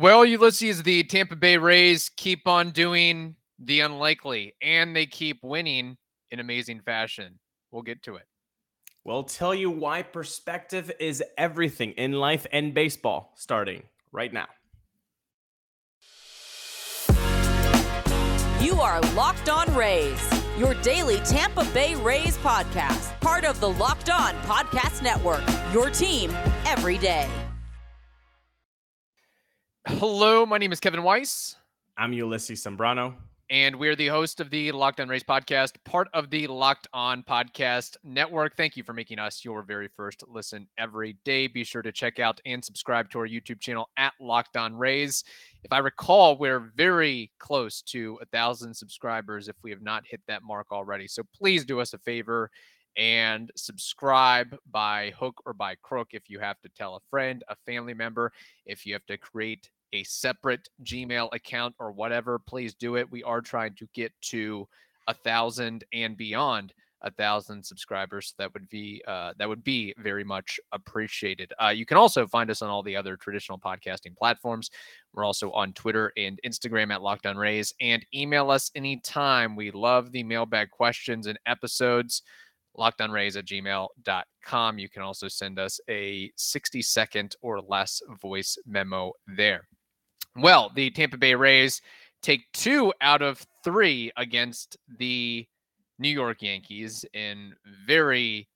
Well, Ulises, the Tampa Bay Rays keep on doing the unlikely and they keep winning in amazing fashion. We'll get to it. We'll tell you why perspective is everything in life and baseball starting right now. You are Locked On Rays, your daily Tampa Bay Rays podcast, part of the Locked On Podcast Network, your team every day. Hello, my name is Kevin Weiss. I'm Ulises Sambrano. And we're the host of the Locked On Rays podcast, part of the Locked On Podcast Network. Thank you for making us your very first listen every day. Be sure to check out and subscribe to our YouTube channel at Locked On Rays. If I recall, we're very close to a thousand subscribers if we have not hit that mark already. So please do us a favor and subscribe by hook or by crook if you have to tell a friend, a family member, if you have to create a separate Gmail account or whatever, please do it. We are trying to get to a thousand and beyond a thousand subscribers. That would be uh, that would be very much appreciated. Uh, you can also find us on all the other traditional podcasting platforms. We're also on Twitter and Instagram at Locked On Rays, and email us anytime. We love the mailbag questions and episodes. LockedOnRays at gmail.com. You can also send us a 60 second or less voice memo there. Well, the Tampa Bay Rays take two out of three against the New York Yankees in very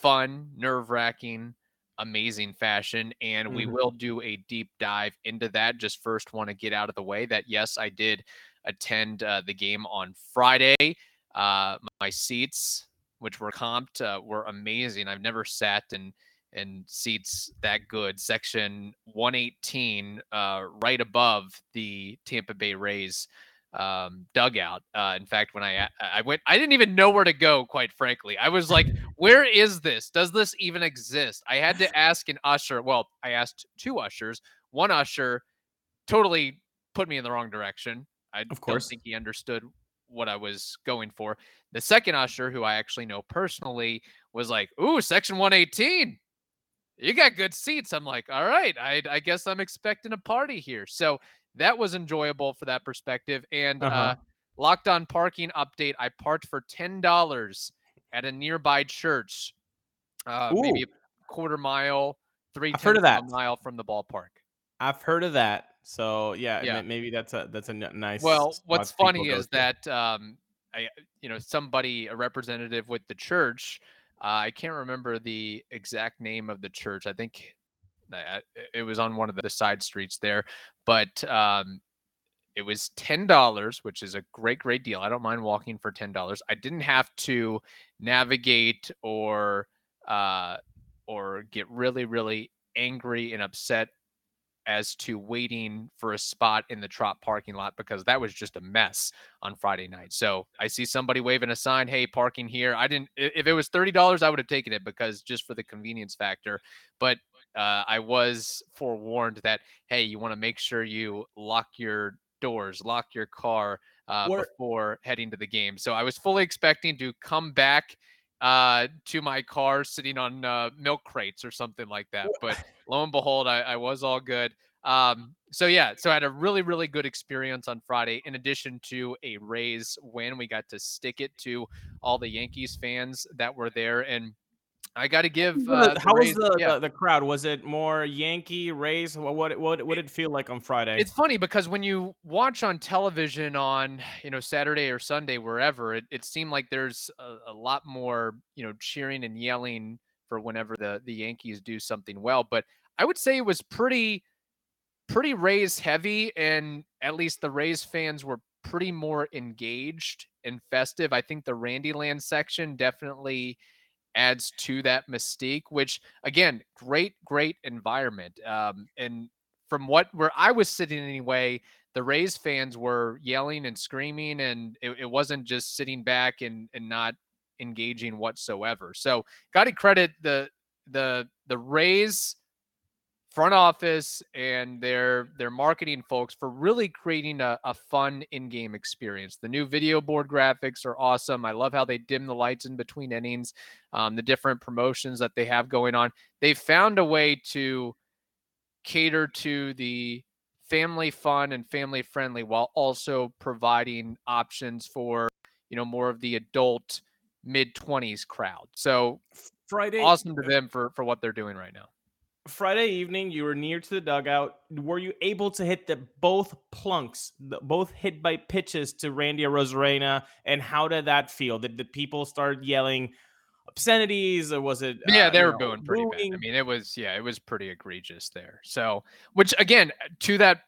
fun, nerve wracking, amazing fashion. And we mm-hmm. will do a deep dive into that. Just first want to get out of the way that, yes, I did attend uh, the game on Friday. Uh, my seats, which were comped, uh, were amazing. I've never sat in and seats that good. Section 118, uh, right above the Tampa Bay Rays um, dugout. Uh, in fact, when I I went, I didn't even know where to go. Quite frankly, I was like, "Where is this? Does this even exist?" I had to ask an usher. Well, I asked two ushers. One usher totally put me in the wrong direction. I of course. think he understood what I was going for. The second usher, who I actually know personally, was like, "Ooh, section 118." you got good seats. I'm like, all right, I, I guess I'm expecting a party here. So that was enjoyable for that perspective. And uh-huh. uh, locked on parking update. I parked for ten dollars at a nearby church, uh, maybe a quarter mile, three I've heard of that. mile from the ballpark. I've heard of that. So yeah, yeah. maybe that's a that's a nice. Well, what's funny is that um, I you know somebody a representative with the church uh, I can't remember the exact name of the church. I think it was on one of the side streets there, but um, it was ten dollars, which is a great, great deal. I don't mind walking for ten dollars. I didn't have to navigate or uh, or get really, really angry and upset as to waiting for a spot in the Trop parking lot because that was just a mess on Friday night. So I see somebody waving a sign, "Hey, parking here." I didn't. If it was thirty dollars, I would have taken it because just for the convenience factor. But uh, I was forewarned that hey, you want to make sure you lock your doors, lock your car uh, before heading to the game. So I was fully expecting to come back uh, to my car sitting on uh, milk crates or something like that. But lo and behold, I, I was all good. Um, so yeah, so I had a really, really good experience on Friday. In addition to a Rays win, we got to stick it to all the Yankees fans that were there, and I got to give. Uh, How was the, yeah. the, the crowd? Was it more Yankee Rays? What what what, what did it feel like on Friday? It's funny because when you watch on television on you know Saturday or Sunday wherever, it, it seemed like there's a, a lot more you know cheering and yelling for whenever the the Yankees do something well. But I would say it was pretty pretty Rays heavy, and at least the Rays fans were pretty more engaged and festive. I think the Randyland section definitely adds to that mystique, which again, great, great environment. Um, and from what where I was sitting anyway, the Rays fans were yelling and screaming, and it, it wasn't just sitting back and and not engaging whatsoever. So, got to credit the the the Rays front office and their their marketing folks for really creating a, a fun in-game experience. The new video board graphics are awesome. I love how they dim the lights in between innings, um, the different promotions that they have going on. They've found a way to cater to the family fun and family friendly while also providing options for, you know, more of the adult mid 20s crowd. So Friday awesome to them for for what they're doing right now. Friday evening, you were near to the dugout. Were you able to hit the both plunks, the, both hit by pitches to Randy Arozarena? And how did that feel? Did the people start yelling obscenities, or was it? Yeah, uh, they were know, booing pretty booing? bad. I mean, it was yeah, it was pretty egregious there. So, which again, to that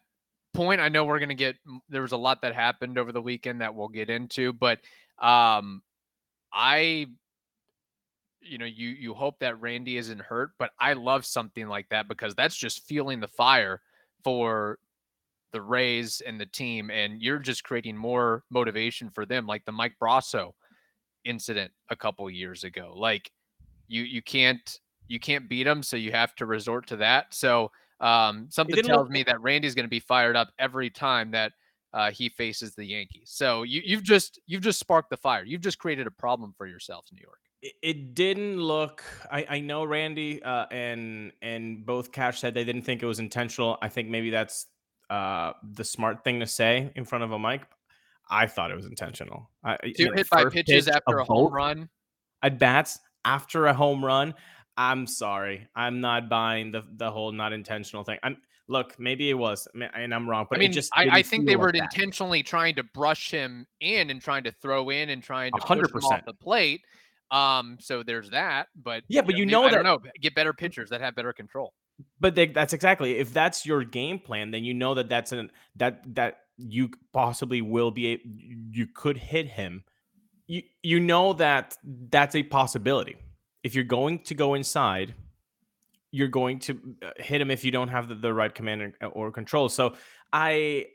point, I know we're gonna get. There was a lot that happened over the weekend that we'll get into, but um, I you know you you hope that Randy isn't hurt, but I love something like that because that's just fueling the fire for the Rays and the team, and you're just creating more motivation for them, like the Mike Brosseau incident a couple years ago. Like you you can't you can't beat them, so you have to resort to that. So um, something tells look- me that Randy's going to be fired up every time that uh, he faces the Yankees. So you you've just you've just sparked the fire. You've just created a problem for yourselves, New York. It- didn't look I, I know randy uh, and and both cash said they didn't think it was intentional i think maybe that's uh, the smart thing to say in front of a mic i thought it was intentional I, Two hit by pitches pitch after a home run. at bats after a home run i'm sorry i'm not buying the the whole not intentional thing i'm look maybe it was and i'm wrong but I mean, it just I, I think they were like that. intentionally trying to brush him in and trying to throw in and trying to push him 100%. off the plate. Um, so there's that. But Yeah, but you know I don't that- know. Get better pitchers that have better control. but they, that's exactly if that's your game plan then you know that that's an that that you possibly will be a, you could hit him you you know that that's a possibility if you're going to go inside you're going to uh, hit him if you don't have the, the right command and- or control so i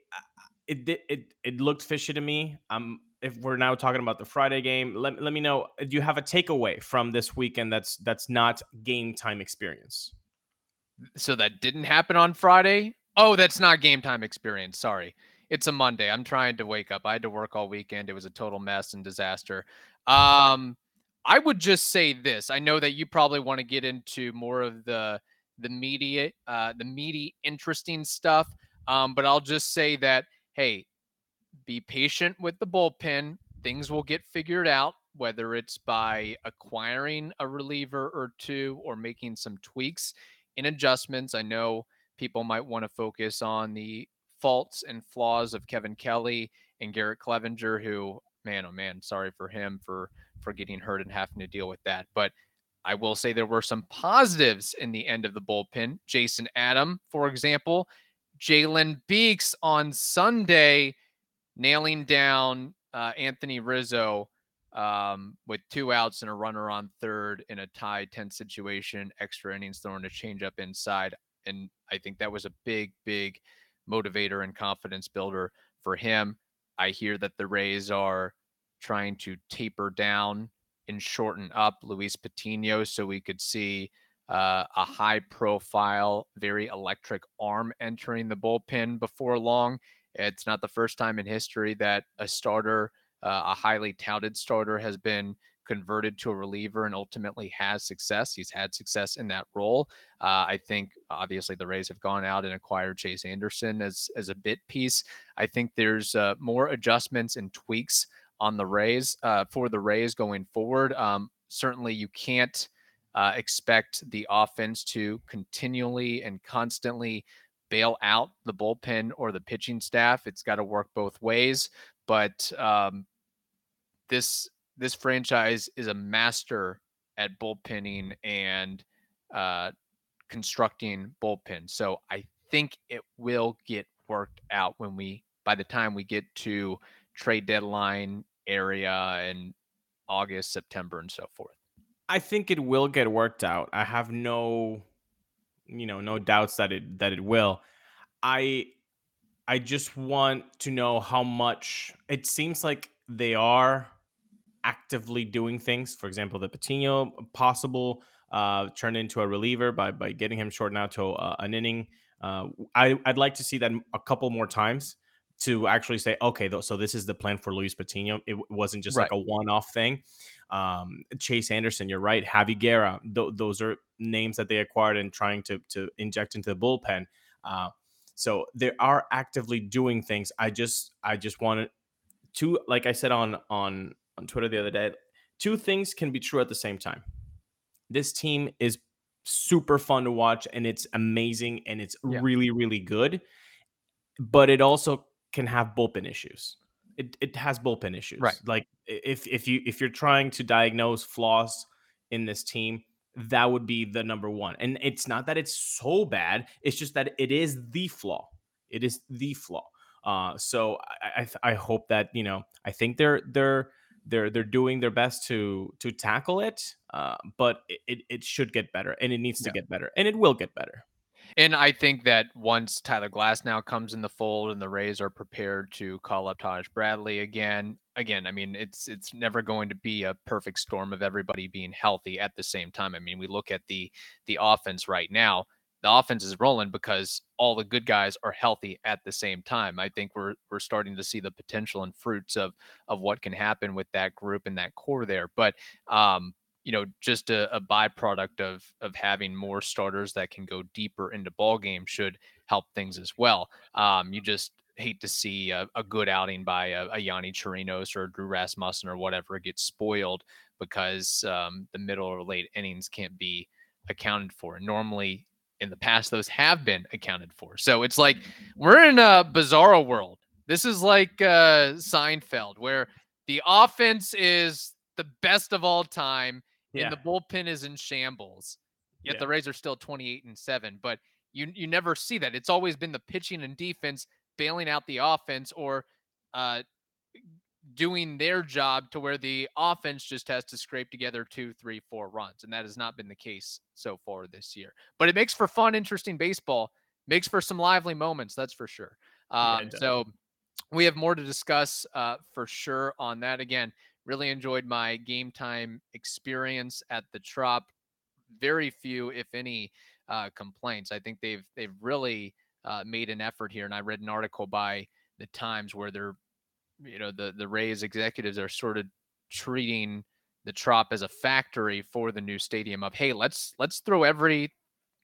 it it it looked fishy to me um if we're now talking about the friday game let, let me know do you have a takeaway from this weekend that's that's not game time experience So that didn't happen on Friday. Oh, that's not game time experience. Sorry. It's a Monday. I'm trying to wake up. I had to work all weekend. It was a total mess and disaster. Um, I would just say this. I know that you probably want to get into more of the the media, uh, the meaty, interesting stuff. Um, but I'll just say that, hey, be patient with the bullpen. Things will get figured out, whether it's by acquiring a reliever or two or making some tweaks in adjustments. I know people might want to focus on the faults and flaws of Kevin Kelly and Garrett Cleavinger, who, man, oh man, sorry for him for for getting hurt and having to deal with that. But I will say there were some positives in the end of the bullpen. Jason Adam, for example, Jalen Beeks on Sunday, nailing down uh, Anthony Rizzo um, with two outs and a runner on third in a tie 10 situation, extra innings throwing a changeup inside. And I think that was a big, big motivator and confidence builder for him. I hear that the Rays are trying to taper down and shorten up Luis Patino so we could see uh, a high profile, very electric arm entering the bullpen before long. It's not the first time in history that a starter, uh, a highly touted starter, has been converted to a reliever and ultimately has success. He's had success in that role. Uh, I think obviously the Rays have gone out and acquired Chase Anderson as as a bit piece. I think there's uh, more adjustments and tweaks on the Rays uh, for the Rays going forward. Um, certainly, you can't uh, expect the offense to continually and constantly bail out the bullpen or the pitching staff. It's got to work both ways. But um, this this franchise is a master at bullpenning and uh, constructing bullpen. So I think it will get worked out when we by the time we get to trade deadline area and August, September, and so forth. I think it will get worked out. I have no, you know, no doubts that it that it will. I I just want to know how much it seems like they are actively doing things. For example, the Patino possible uh, turn into a reliever by by getting him shortened out to uh, an inning. Uh, I I'd like to see that a couple more times to actually say, okay, so this is the plan for Luis Patino. It wasn't just like a one-off thing. Um, Chase Anderson, you're right. Javi Guerra, th- those are names that they acquired and trying to to inject into the bullpen. Uh, So they are actively doing things. I just I just wanted to like I said on on on Twitter the other day, two things can be true at the same time. This team is super fun to watch and it's amazing and it's yeah. really really good. But it also can have bullpen issues. It it has bullpen issues. Right. Like if if you if you're trying to diagnose flaws in this team, that would be the number one. And it's not that it's so bad, it's just that it is the flaw. It is the flaw. Uh, so I, I, I hope that you know I think they're they're they're they're doing their best to to tackle it, uh, but it, it should get better and it needs to get better and it will get better. And I think that once Tyler Glasnow comes in the fold and the Rays are prepared to call up Taj Bradley again, again, I mean, it's it's never going to be a perfect storm of everybody being healthy at the same time. I mean, we look at the the offense right now. The offense is rolling because all the good guys are healthy at the same time. I think we're we're starting to see the potential and fruits of of what can happen with that group and that core there. But um, you know just a, a, byproduct of of having more starters that can go deeper into ball games should help things as well. Um, you just hate to see a, a good outing by a, a Yonny Chirinos or Drew Rasmussen or whatever get spoiled because um, the middle or late innings can't be accounted for. Normally, in the past, those have been accounted for. So it's like we're in a bizarro world. This is like uh, Seinfeld, where the offense is the best of all time yeah. and the bullpen is in shambles. Yet yeah. the Rays are still 28 and 7, but you you never see that. It's always been the pitching and defense bailing out the offense or uh, doing their job to where the offense just has to scrape together two, three, four runs. And that has not been the case so far this year. But it makes for fun, interesting baseball, makes for some lively moments, that's for sure. Um, yeah, so we have more to discuss uh, for sure on that. Again, Really enjoyed my game time experience at the Trop. Very few, if any, uh, complaints. I think they've they've really uh, made an effort here. And I read an article by the Times where they're, you know, the the Rays executives are sort of treating the Trop as a factory for the new stadium. Of hey, let's let's throw every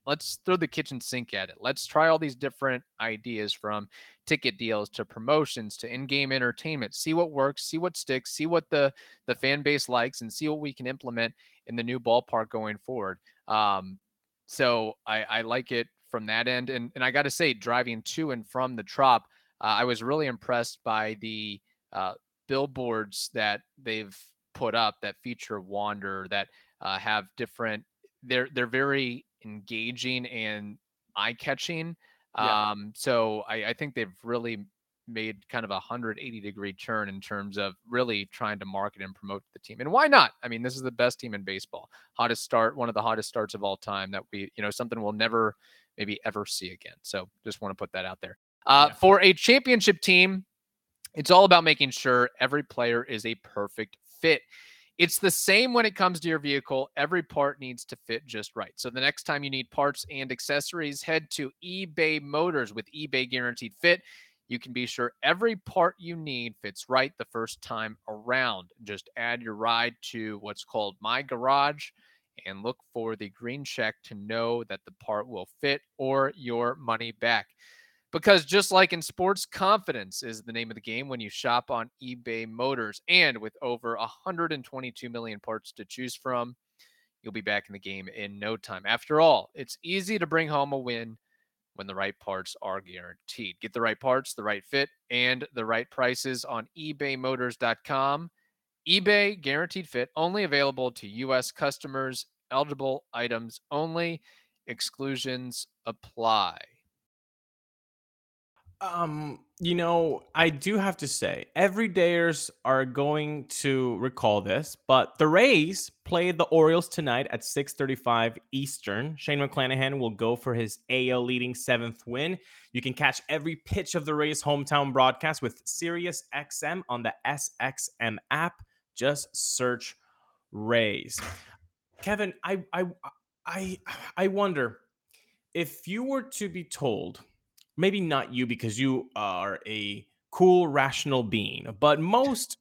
let's throw the kitchen sink at it. Let's try all these different ideas from ticket deals to promotions to in-game entertainment. See what works, see what sticks, see what the the fan base likes, and see what we can implement in the new ballpark going forward. Um, so I, I like it from that end, and and I got to say, driving to and from the Trop, uh, I was really impressed by the uh, billboards that they've put up that feature Wander that uh, have different. They're they're very engaging and eye catching. Yeah. Um, so I, I think they've really made kind of a 180 degree turn in terms of really trying to market and promote the team. And why not? I mean, this is the best team in baseball. Hottest start, one of the hottest starts of all time that we, you know, something we'll never maybe ever see again. So just want to put that out there. Uh, yeah. For a championship team, it's all about making sure every player is a perfect fit. It's the same when it comes to your vehicle. Every part needs to fit just right. So the next time you need parts and accessories, head to eBay Motors with eBay Guaranteed Fit. You can be sure every part you need fits right the first time around. Just add your ride to what's called My Garage and look for the green check to know that the part will fit or your money back. Because just like in sports, confidence is the name of the game when you shop on eBay Motors. And with over 122 million parts to choose from, you'll be back in the game in no time. After all, it's easy to bring home a win when the right parts are guaranteed. Get the right parts, the right fit, and the right prices on ebaymotors.com. eBay guaranteed fit only available to U.S. customers, eligible items only, exclusions apply. Um, you know, I do have to say, everydayers are going to recall this, but the Rays play the Orioles tonight at 6:35 Eastern. Shane McClanahan will go for his AL leading seventh win. You can catch every pitch of the Rays hometown broadcast with Sirius XM on the SXM app. Just search Rays. Kevin, I I I I wonder if you were to be told maybe not you because you are a cool rational being but most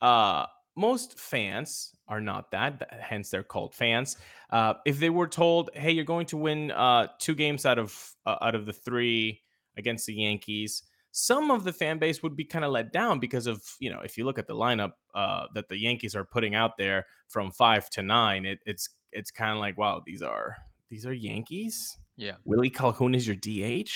uh most fans are not that hence they're called fans uh if they were told hey you're going to win uh two games out of uh, out of the three against the Yankees, some of the fan base would be kind of let down because of you know if you look at the lineup uh, that the Yankees are putting out there from five to nine, it, it's it's kind of like wow these are these are Yankees. Yeah, Willie Calhoun is your DH.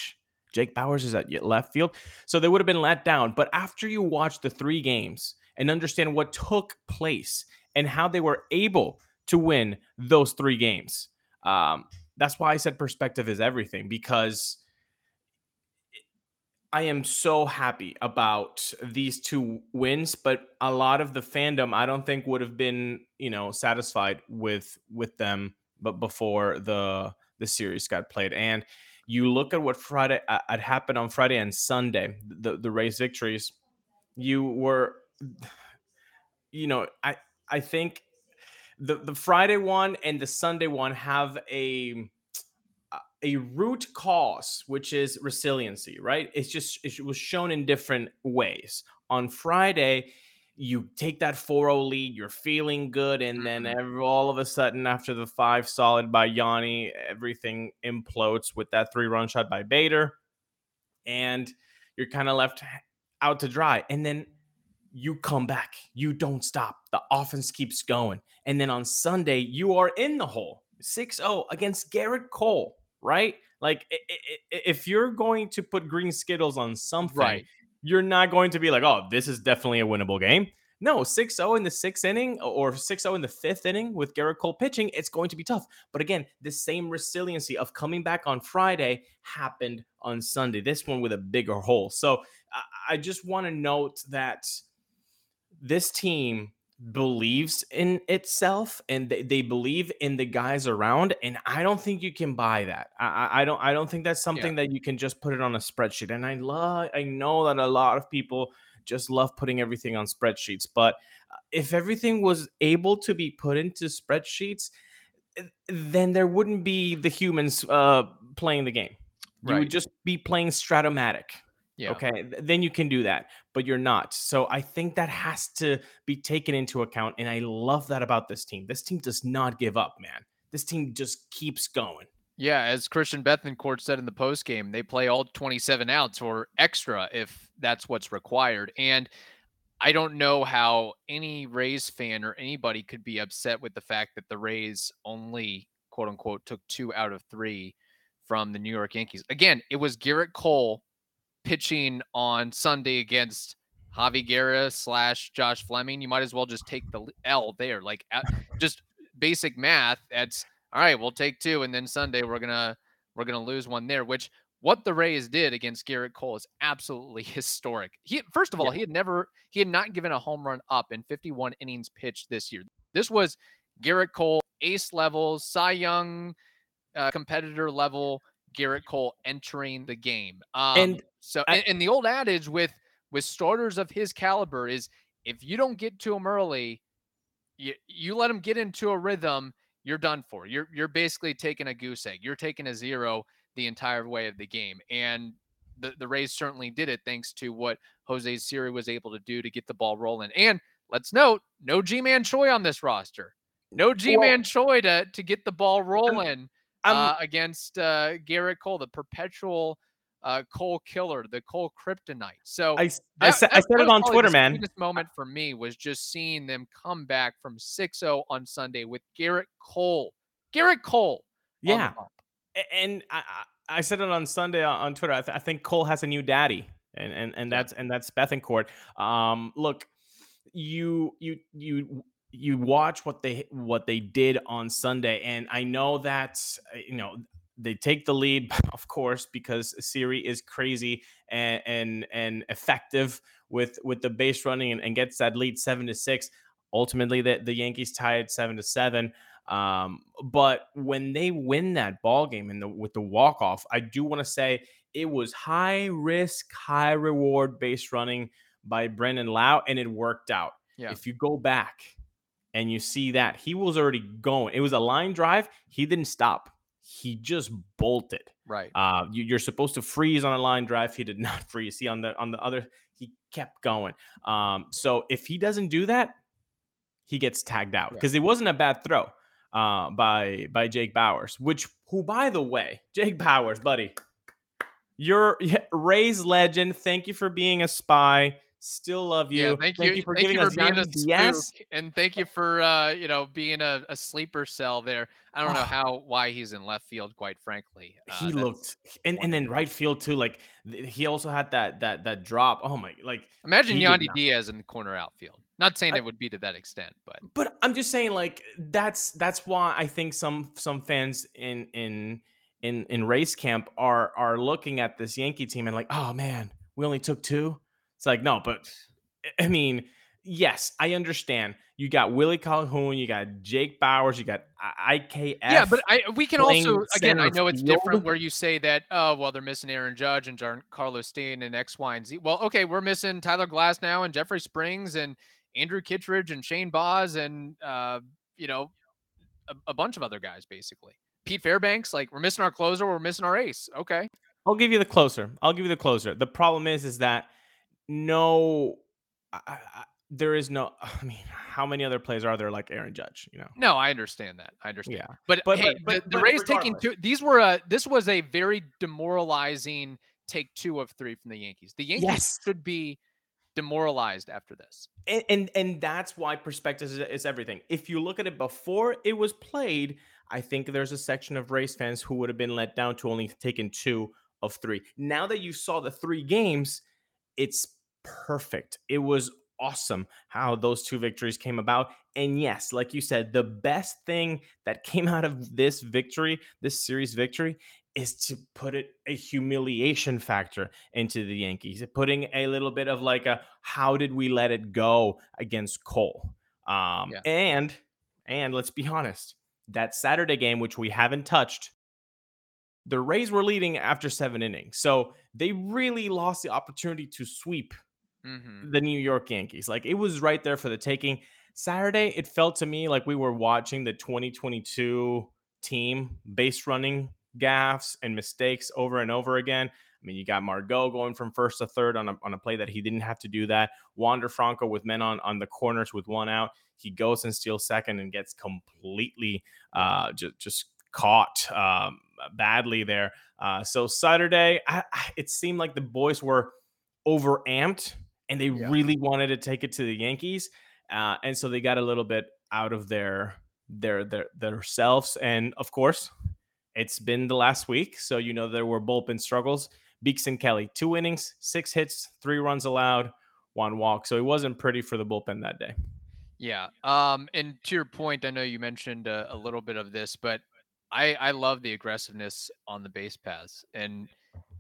Jake Bauers is at left field, so they would have been let down. But after you watch the three games and understand what took place and how they were able to win those three games, um, that's why I said perspective is everything because I am so happy about these two wins, but a lot of the fandom I don't think would have been, you know, satisfied with with them but before the the series got played. And you look at what Friday uh, had happened on Friday and Sunday, the the Rays victories, you were you know, I I think the the Friday one and the Sunday one have a a root cause, which is resiliency, right? It's just it was shown in different ways. On Friday, you take that 4-0 lead, you're feeling good, and then mm-hmm. every, all of a sudden, after the five solid by Yonny, everything implodes with that three-run shot by Bader, and you're kind of left out to dry. And then you come back, you don't stop. The offense keeps going, and then on Sunday, you are in the hole. 6-0 against Gerrit Cole right? Like if you're going to put green skittles on something, right. You're not going to be like, oh, this is definitely a winnable game. No, 6 0 in the sixth inning or 6 0 in the fifth inning with Gerrit Cole pitching, it's going to be tough. But again, the same resiliency of coming back on Friday happened on Sunday, this one with a bigger hole. So I just want to note that this team believes in itself and they, they believe in the guys around and i don't think you can buy that i, I don't i don't think that's something yeah. that you can just put it on a spreadsheet and i love i know that a lot of people just love putting everything on spreadsheets but uh, if everything was able to be put into spreadsheets then there wouldn't be the humans uh, playing the game you right. would just be playing Strat-O-Matic yeah. Okay. Then you can do that, but you're not. So I think that has to be taken into account. And I love that about this team. This team does not give up, man. This team just keeps going. Yeah, as Christian Bethancourt said in the post game, they play all 27 outs or extra if that's what's required. And I don't know how any Rays fan or anybody could be upset with the fact that the Rays only quote unquote took two out of three from the New York Yankees. Again, it was Gerrit Cole pitching on Sunday against Javi Guerra slash Josh Fleming, you might as well just take the L there. Like just basic math. That's all right. We'll take two, and then Sunday we're gonna we're gonna lose one there. Which what the Rays did against Gerrit Cole is absolutely historic. He first of all, yeah. he had never he had not given a home run up in 51 innings pitched this year. This was Gerrit Cole ace level, Cy Young uh, competitor level Gerrit Cole entering the game. Um, and so, I, and, and the old adage with with starters of his caliber is if you don't get to him early, you you let him get into a rhythm, you're done for. You're you're basically taking a goose egg. You're taking a zero the entire way of the game. And the, the Rays certainly did it thanks to what Jose Siri was able to do to get the ball rolling. And let's note, no Ji-Man Choi on this roster. No Ji-Man well, Choi to, to get the ball rolling uh, against uh, Gerrit Cole, the perpetual uh, Cole killer, the Cole kryptonite. So I, I, said, I said it on Twitter, man. This moment for me was just seeing them come back from 6-0 on Sunday with Gerrit Cole. Gerrit Cole. Yeah. And I, I said it on Sunday on Twitter. I, th- I think Cole has a new daddy, and and and that's and that's Bethancourt. Um, look, you you you you watch what they what they did on Sunday, and I know that uh, you know they take the lead, of course, because Siri is crazy and and, and effective with with the base running and, and gets that lead seven to six. Ultimately, the, the Yankees tied seven to seven. Um, but when they win that ball game and the with the walk off, I do want to say it was high risk, high reward base running by Brandon Lowe, and it worked out. Yeah. If you go back and you see that he was already going. It was a line drive. He didn't stop. He just bolted. Right. Uh, you, are supposed to freeze on a line drive. He did not freeze. See on the on the other, he kept going. Um, so if he doesn't do that, he gets tagged out because it wasn't a bad throw uh, by by Jake Bauers. which who by the way, Jake Bauers, buddy, You're Ray's legend. Thank you for being a spy. Still love you. Yeah, thank, you. for thank giving you us for being a Yandy spook, and thank you for uh, you know being a, a sleeper cell there. I don't know Oh. how why he's in left field, quite frankly. Uh, he looked and, and then right field too. Like he also had that that that drop. Oh my like Imagine Yandy Diaz in the corner outfield. Not saying I- it would be to that extent, but but I'm just saying like that's that's why I think some some fans in in in in race camp are are looking at this Yankee team and like, oh man, we only took two. It's like no, but I mean, yes, I understand. You got Willie Calhoun, you got Jake Bauers, you got I- IKF. yeah, but I we can also again. I know it's different where you say that oh well they're missing Aaron Judge and Carlos Stain and X Y and Z. Well, okay, we're missing Tyler Glasnow and Jeffrey Springs and Andrew Kittredge and Shane Baz and uh you know a, a bunch of other guys basically. Pete Fairbanks, like we're missing our closer, we're missing our ace. Okay. I'll give you the closer. I'll give you the closer. The problem is, is that no, I, I, there is no. I mean, how many other players are there like Aaron Judge? You know, No, I understand that. I understand. yeah. But, But- hey, but- but- the, the Rays taking two. These were a. This was a very demoralizing take two of three from the Yankees. The Yankees Yes. should be demoralized after this. and and, and that's why perspective is, is everything. If you look at it before it was played, I think there's a section of race fans who would have been let down to only taking two of three. Now that you saw the three games, it's perfect. It was awesome how those two victories came about. And yes, like you said, the best thing that came out of this victory, this series victory, is to put it a humiliation factor into the Yankees, putting a little bit of like a how did we let it go against Cole? Um, Yeah. and and let's be honest, that Saturday game, which we haven't touched, the Rays were leading after seven innings. So they really lost the opportunity to sweep Mm-hmm. the New York Yankees. Like it was right there for the taking. Saturday, it felt to me like we were watching the 2022 team base running gaffes and mistakes over and over again. I mean, you got Margot going from first to third on a, on a play that he didn't have to do that. Wander Franco with men on, on the corners with one out. He goes and steals second and gets completely uh, just, just caught um, badly there. Uh, so Saturday, I, I, it seemed like the boys were overamped and they Yeah. really wanted to take it to the Yankees, uh, and so they got a little bit out of their their their their selves. And of course, it's been the last week, so you know there were bullpen struggles. Beeks and Kelly, two innings, six hits, three runs allowed, one walk. So it wasn't pretty for the bullpen that day. Yeah. Um, and to your point, I know you mentioned a, a little bit of this, but I I love the aggressiveness on the base paths and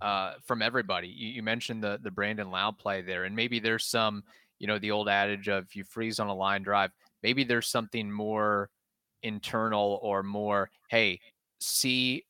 uh, from everybody. You, you mentioned the the Brandon Lowe play there, and maybe there's some, you know, the old adage of you freeze on a line drive. Maybe there's something more internal or more. Hey, see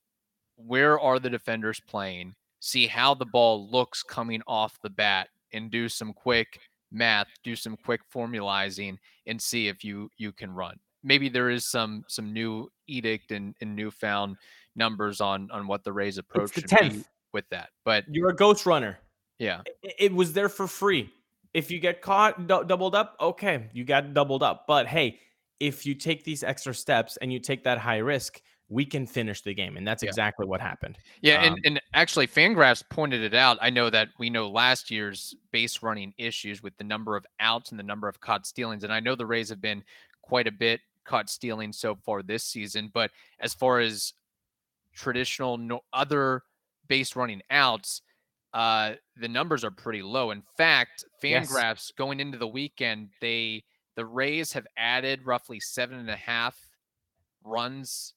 where are the defenders playing? See how the ball looks coming off the bat, and do some quick math, do some quick formalizing and see if you you can run. Maybe there is some some new edict and, and newfound numbers on on what the Rays approach the should be 10th. With that. But You're a ghost runner. yeah, it, it was there for free. If you get caught dou- doubled up, okay, you got doubled up. But hey, if you take these extra steps and you take that high risk, we can finish the game, and that's Yeah. exactly what happened. yeah, Um, and and actually, Fangraphs pointed it out. I know that we know last year's base running issues with the number of outs and the number of caught stealings, and I know the Rays have been quite a bit caught stealing so far this season. But as far as traditional no other base running outs, uh, the numbers are pretty low. In fact, Yes. Fangraphs going into the weekend, they the Rays have added roughly seven and a half runs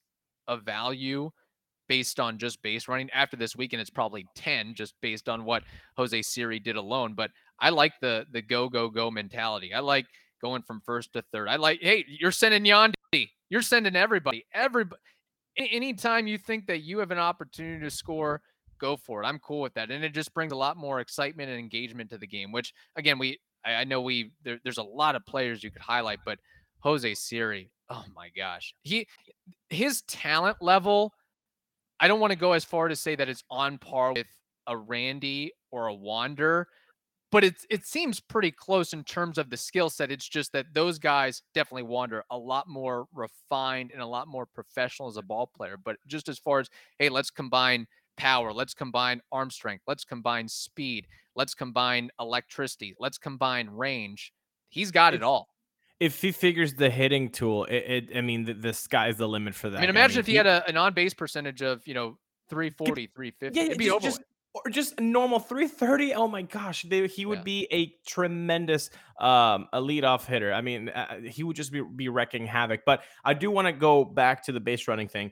of value based on just base running. After this weekend, it's probably 10 just based on what Jose Siri did alone. But I like the the go, go, go mentality. I like going from first to third. I like, hey, you're sending Yandy. You're sending everybody. Everybody anytime you think that you have an opportunity to score, go for it. I'm cool with that. And it just brings a lot more excitement and engagement to the game, which again, we I, know we there, there's a lot of players you could highlight, but Jose Siri, oh my gosh. He his talent level, I don't want to go as far to say that it's on par with a Randy or a Wander, but it's it seems pretty close in terms of the skill set. It's just that those guys definitely Wander a lot more refined and a lot more professional as a ball player. But just as far as hey, let's combine power. Let's combine arm strength. Let's combine speed. Let's combine electricity. Let's combine range. He's got it all. If he figures the hitting tool, it, it I mean, the, the sky's the limit for that. I mean, imagine I mean, if he, he, had a, an on base percentage of, you know, 340, 350. Yeah, It'd be just, just, or just normal 330. Oh my gosh, they, he would yeah. be a tremendous um, a leadoff hitter. I mean, uh, he would just be, be wrecking havoc. But I do want to go back to the base running thing.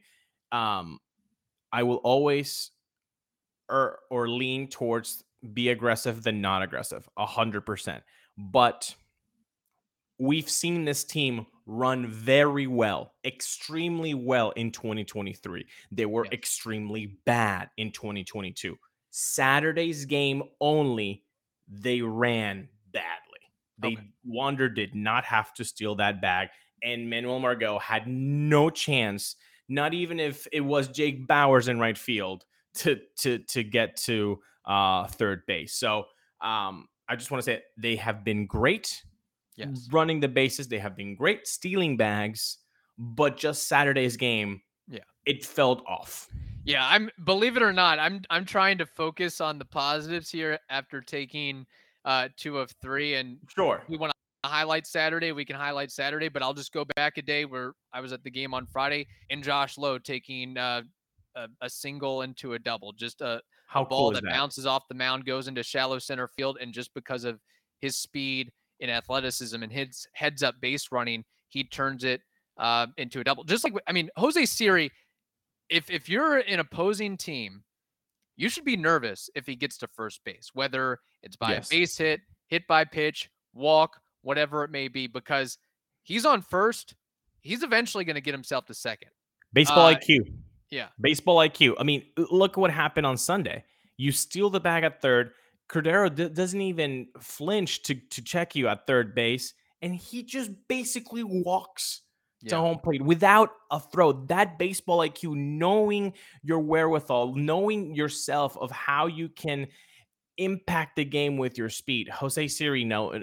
Um, I will always or or lean towards be aggressive than not aggressive, a hundred percent. But we've seen this team run very well, extremely well in 2023. They were extremely bad in 2022. Saturday's game only, they ran badly. They okay. Wander did not have to steal that bag, and Manuel Margot had no chance, not even if it was Jake Bauers in right field to to to get to uh third base. So um I just want to say they have been great yes. running the bases. They have been great stealing bags, but just Saturday's game, yeah, it felt off. Yeah, I'm believe it or not, I'm I'm trying to focus on the positives here after taking uh two of three and sure we want to highlight Saturday, we can highlight Saturday, but I'll just go back a day where I was at the game on Friday and Josh Lowe taking uh a, a single into a double, just a, How a ball cool that, that bounces off the mound, goes into shallow center field, and just because of his speed and athleticism and his heads up base running, he turns it uh, into a double. Just like I mean, Jose Siri, if if you're an opposing team, you should be nervous if he gets to first base, whether it's by yes. a base hit, hit by pitch, walk, whatever it may be, because he's on first. He's eventually going to get himself to second. Baseball uh, IQ. Yeah. Baseball IQ. I mean, look what happened on Sunday. You steal the bag at third. Cordero d- doesn't even flinch to to check you at third base, and he just basically walks yeah. to home plate without a throw. That baseball IQ, knowing your wherewithal, knowing yourself of how you can impact the game with your speed. Jose Siri no uh,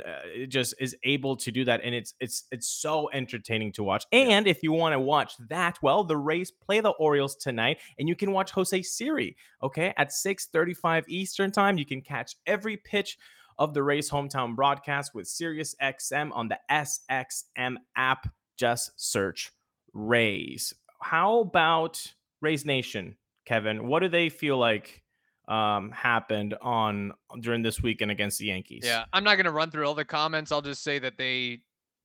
just is able to do that and it's it's it's so entertaining to watch. And if you want to watch that, well, the Rays play the Orioles tonight and you can watch Jose Siri, okay? At 6:35 Eastern Time, you can catch every pitch of the Rays hometown broadcast with Sirius XM on the SXM app. Just search Rays. How about Rays Nation, Kevin? What do they feel like um, happened on during this weekend against the Yankees. Yeah, I'm not going to run through all the comments. I'll just say that they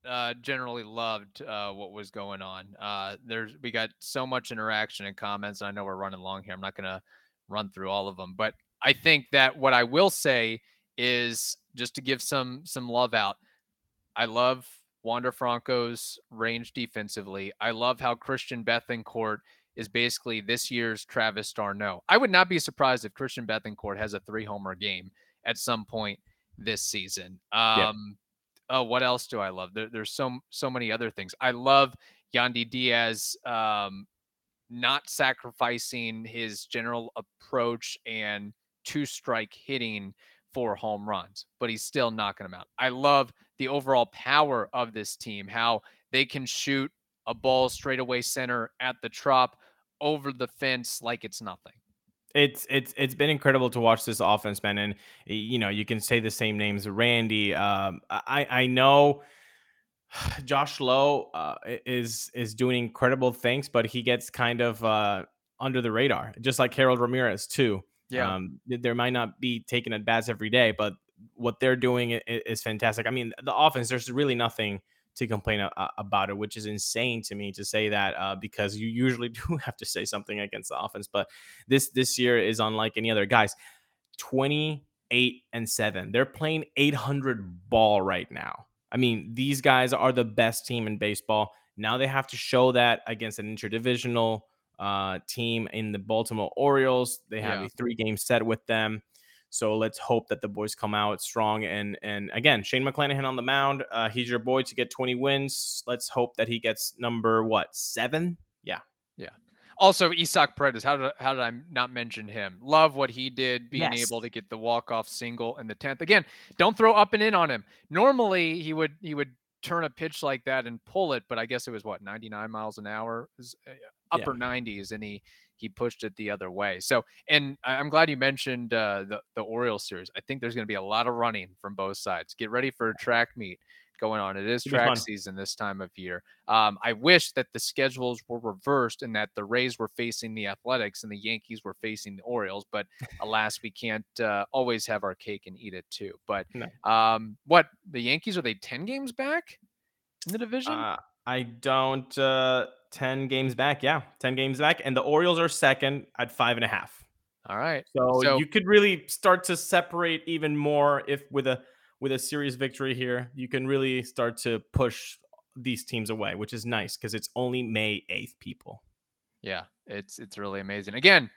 uh, generally loved uh, what was going on. Uh, there's we got so much interaction and comments. I know we're running long here. I'm not going to run through all of them, but I think that what I will say is just to give some some love out. I love Wander Franco's range defensively. I love how Christian Bethancourt is basically this year's Travis d'Arnaud. I would not be surprised if Christian Bethancourt has a three homer game at some point this season. Um, yeah. Oh, what else do I love? There, there's so so many other things. I love Yandy Diaz um, not sacrificing his general approach and two strike hitting for home runs, but he's still knocking them out. I love the overall power of this team, how they can shoot a ball straight away center at the trop over the fence like it's nothing. It's it's it's been incredible to watch this offense, man. And you know, you can say the same names, Randy. Um, I I know Josh Lowe uh, is is doing incredible things, but he gets kind of uh, under the radar, just like Harold Ramirez too. Yeah, um, there might not be taken at bats every day, but what they're doing is, is fantastic. I mean, the offense. There's really nothing to complain a, about it, which is insane to me to say that uh, because you usually do have to say something against the offense. But this this year is unlike any other. Guys, 28 and 7. They're playing 800 ball right now. I mean, these guys are the best team in baseball. Now they have to show that against an interdivisional uh, team in the Baltimore Orioles. They have yeah. a three game set with them. So let's hope that the boys come out strong. And and again, Shane McClanahan on the mound. Uh, he's your boy to get 20 wins. Let's hope that he gets number what seven? Yeah, yeah. Also, Isaac Paredes. How did how did I not mention him? Love what he did, being yes. able to get the walk off single in the tenth. Again, don't throw up and in on him. Normally, he would he would turn a pitch like that and pull it, but I guess it was what 99 miles an hour, uh, upper yeah. 90s, and he he pushed it the other way. So, and I'm glad you mentioned uh, the the Orioles series. I think there's going to be a lot of running from both sides. Get ready for a track meet going on. It is track season this time of year. Um, I wish that the schedules were reversed and that the Rays were facing the Athletics and the Yankees were facing the Orioles. But alas, we can't uh, always have our cake and eat it too. But no. um, what the Yankees are they ten games back in the division? Uh, I don't. Uh, 10 games back. Yeah, 10 games back. And the Orioles are second at five and a half. All right. So, so, you could really start to separate even more if with a with a series victory here, you can really start to push these teams away, which is nice because it's only May 8th, people. Yeah, it's it's really amazing. Again,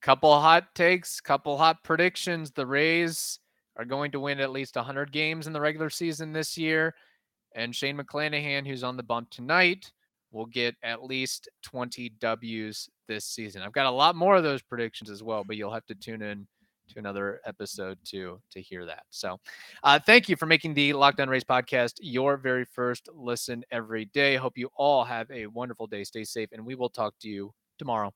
couple hot takes, couple hot predictions. The Rays are going to win at least 100 games in the regular season this year. And Shane McClanahan, who's on the bump tonight, will get at least 20 W's this season. I've got a lot more of those predictions as well, but you'll have to tune in to another episode to to hear that. So, uh, thank you for making the Locked On Rays podcast your very first listen every day. Hope you all have a wonderful day. Stay safe, and we will talk to you tomorrow.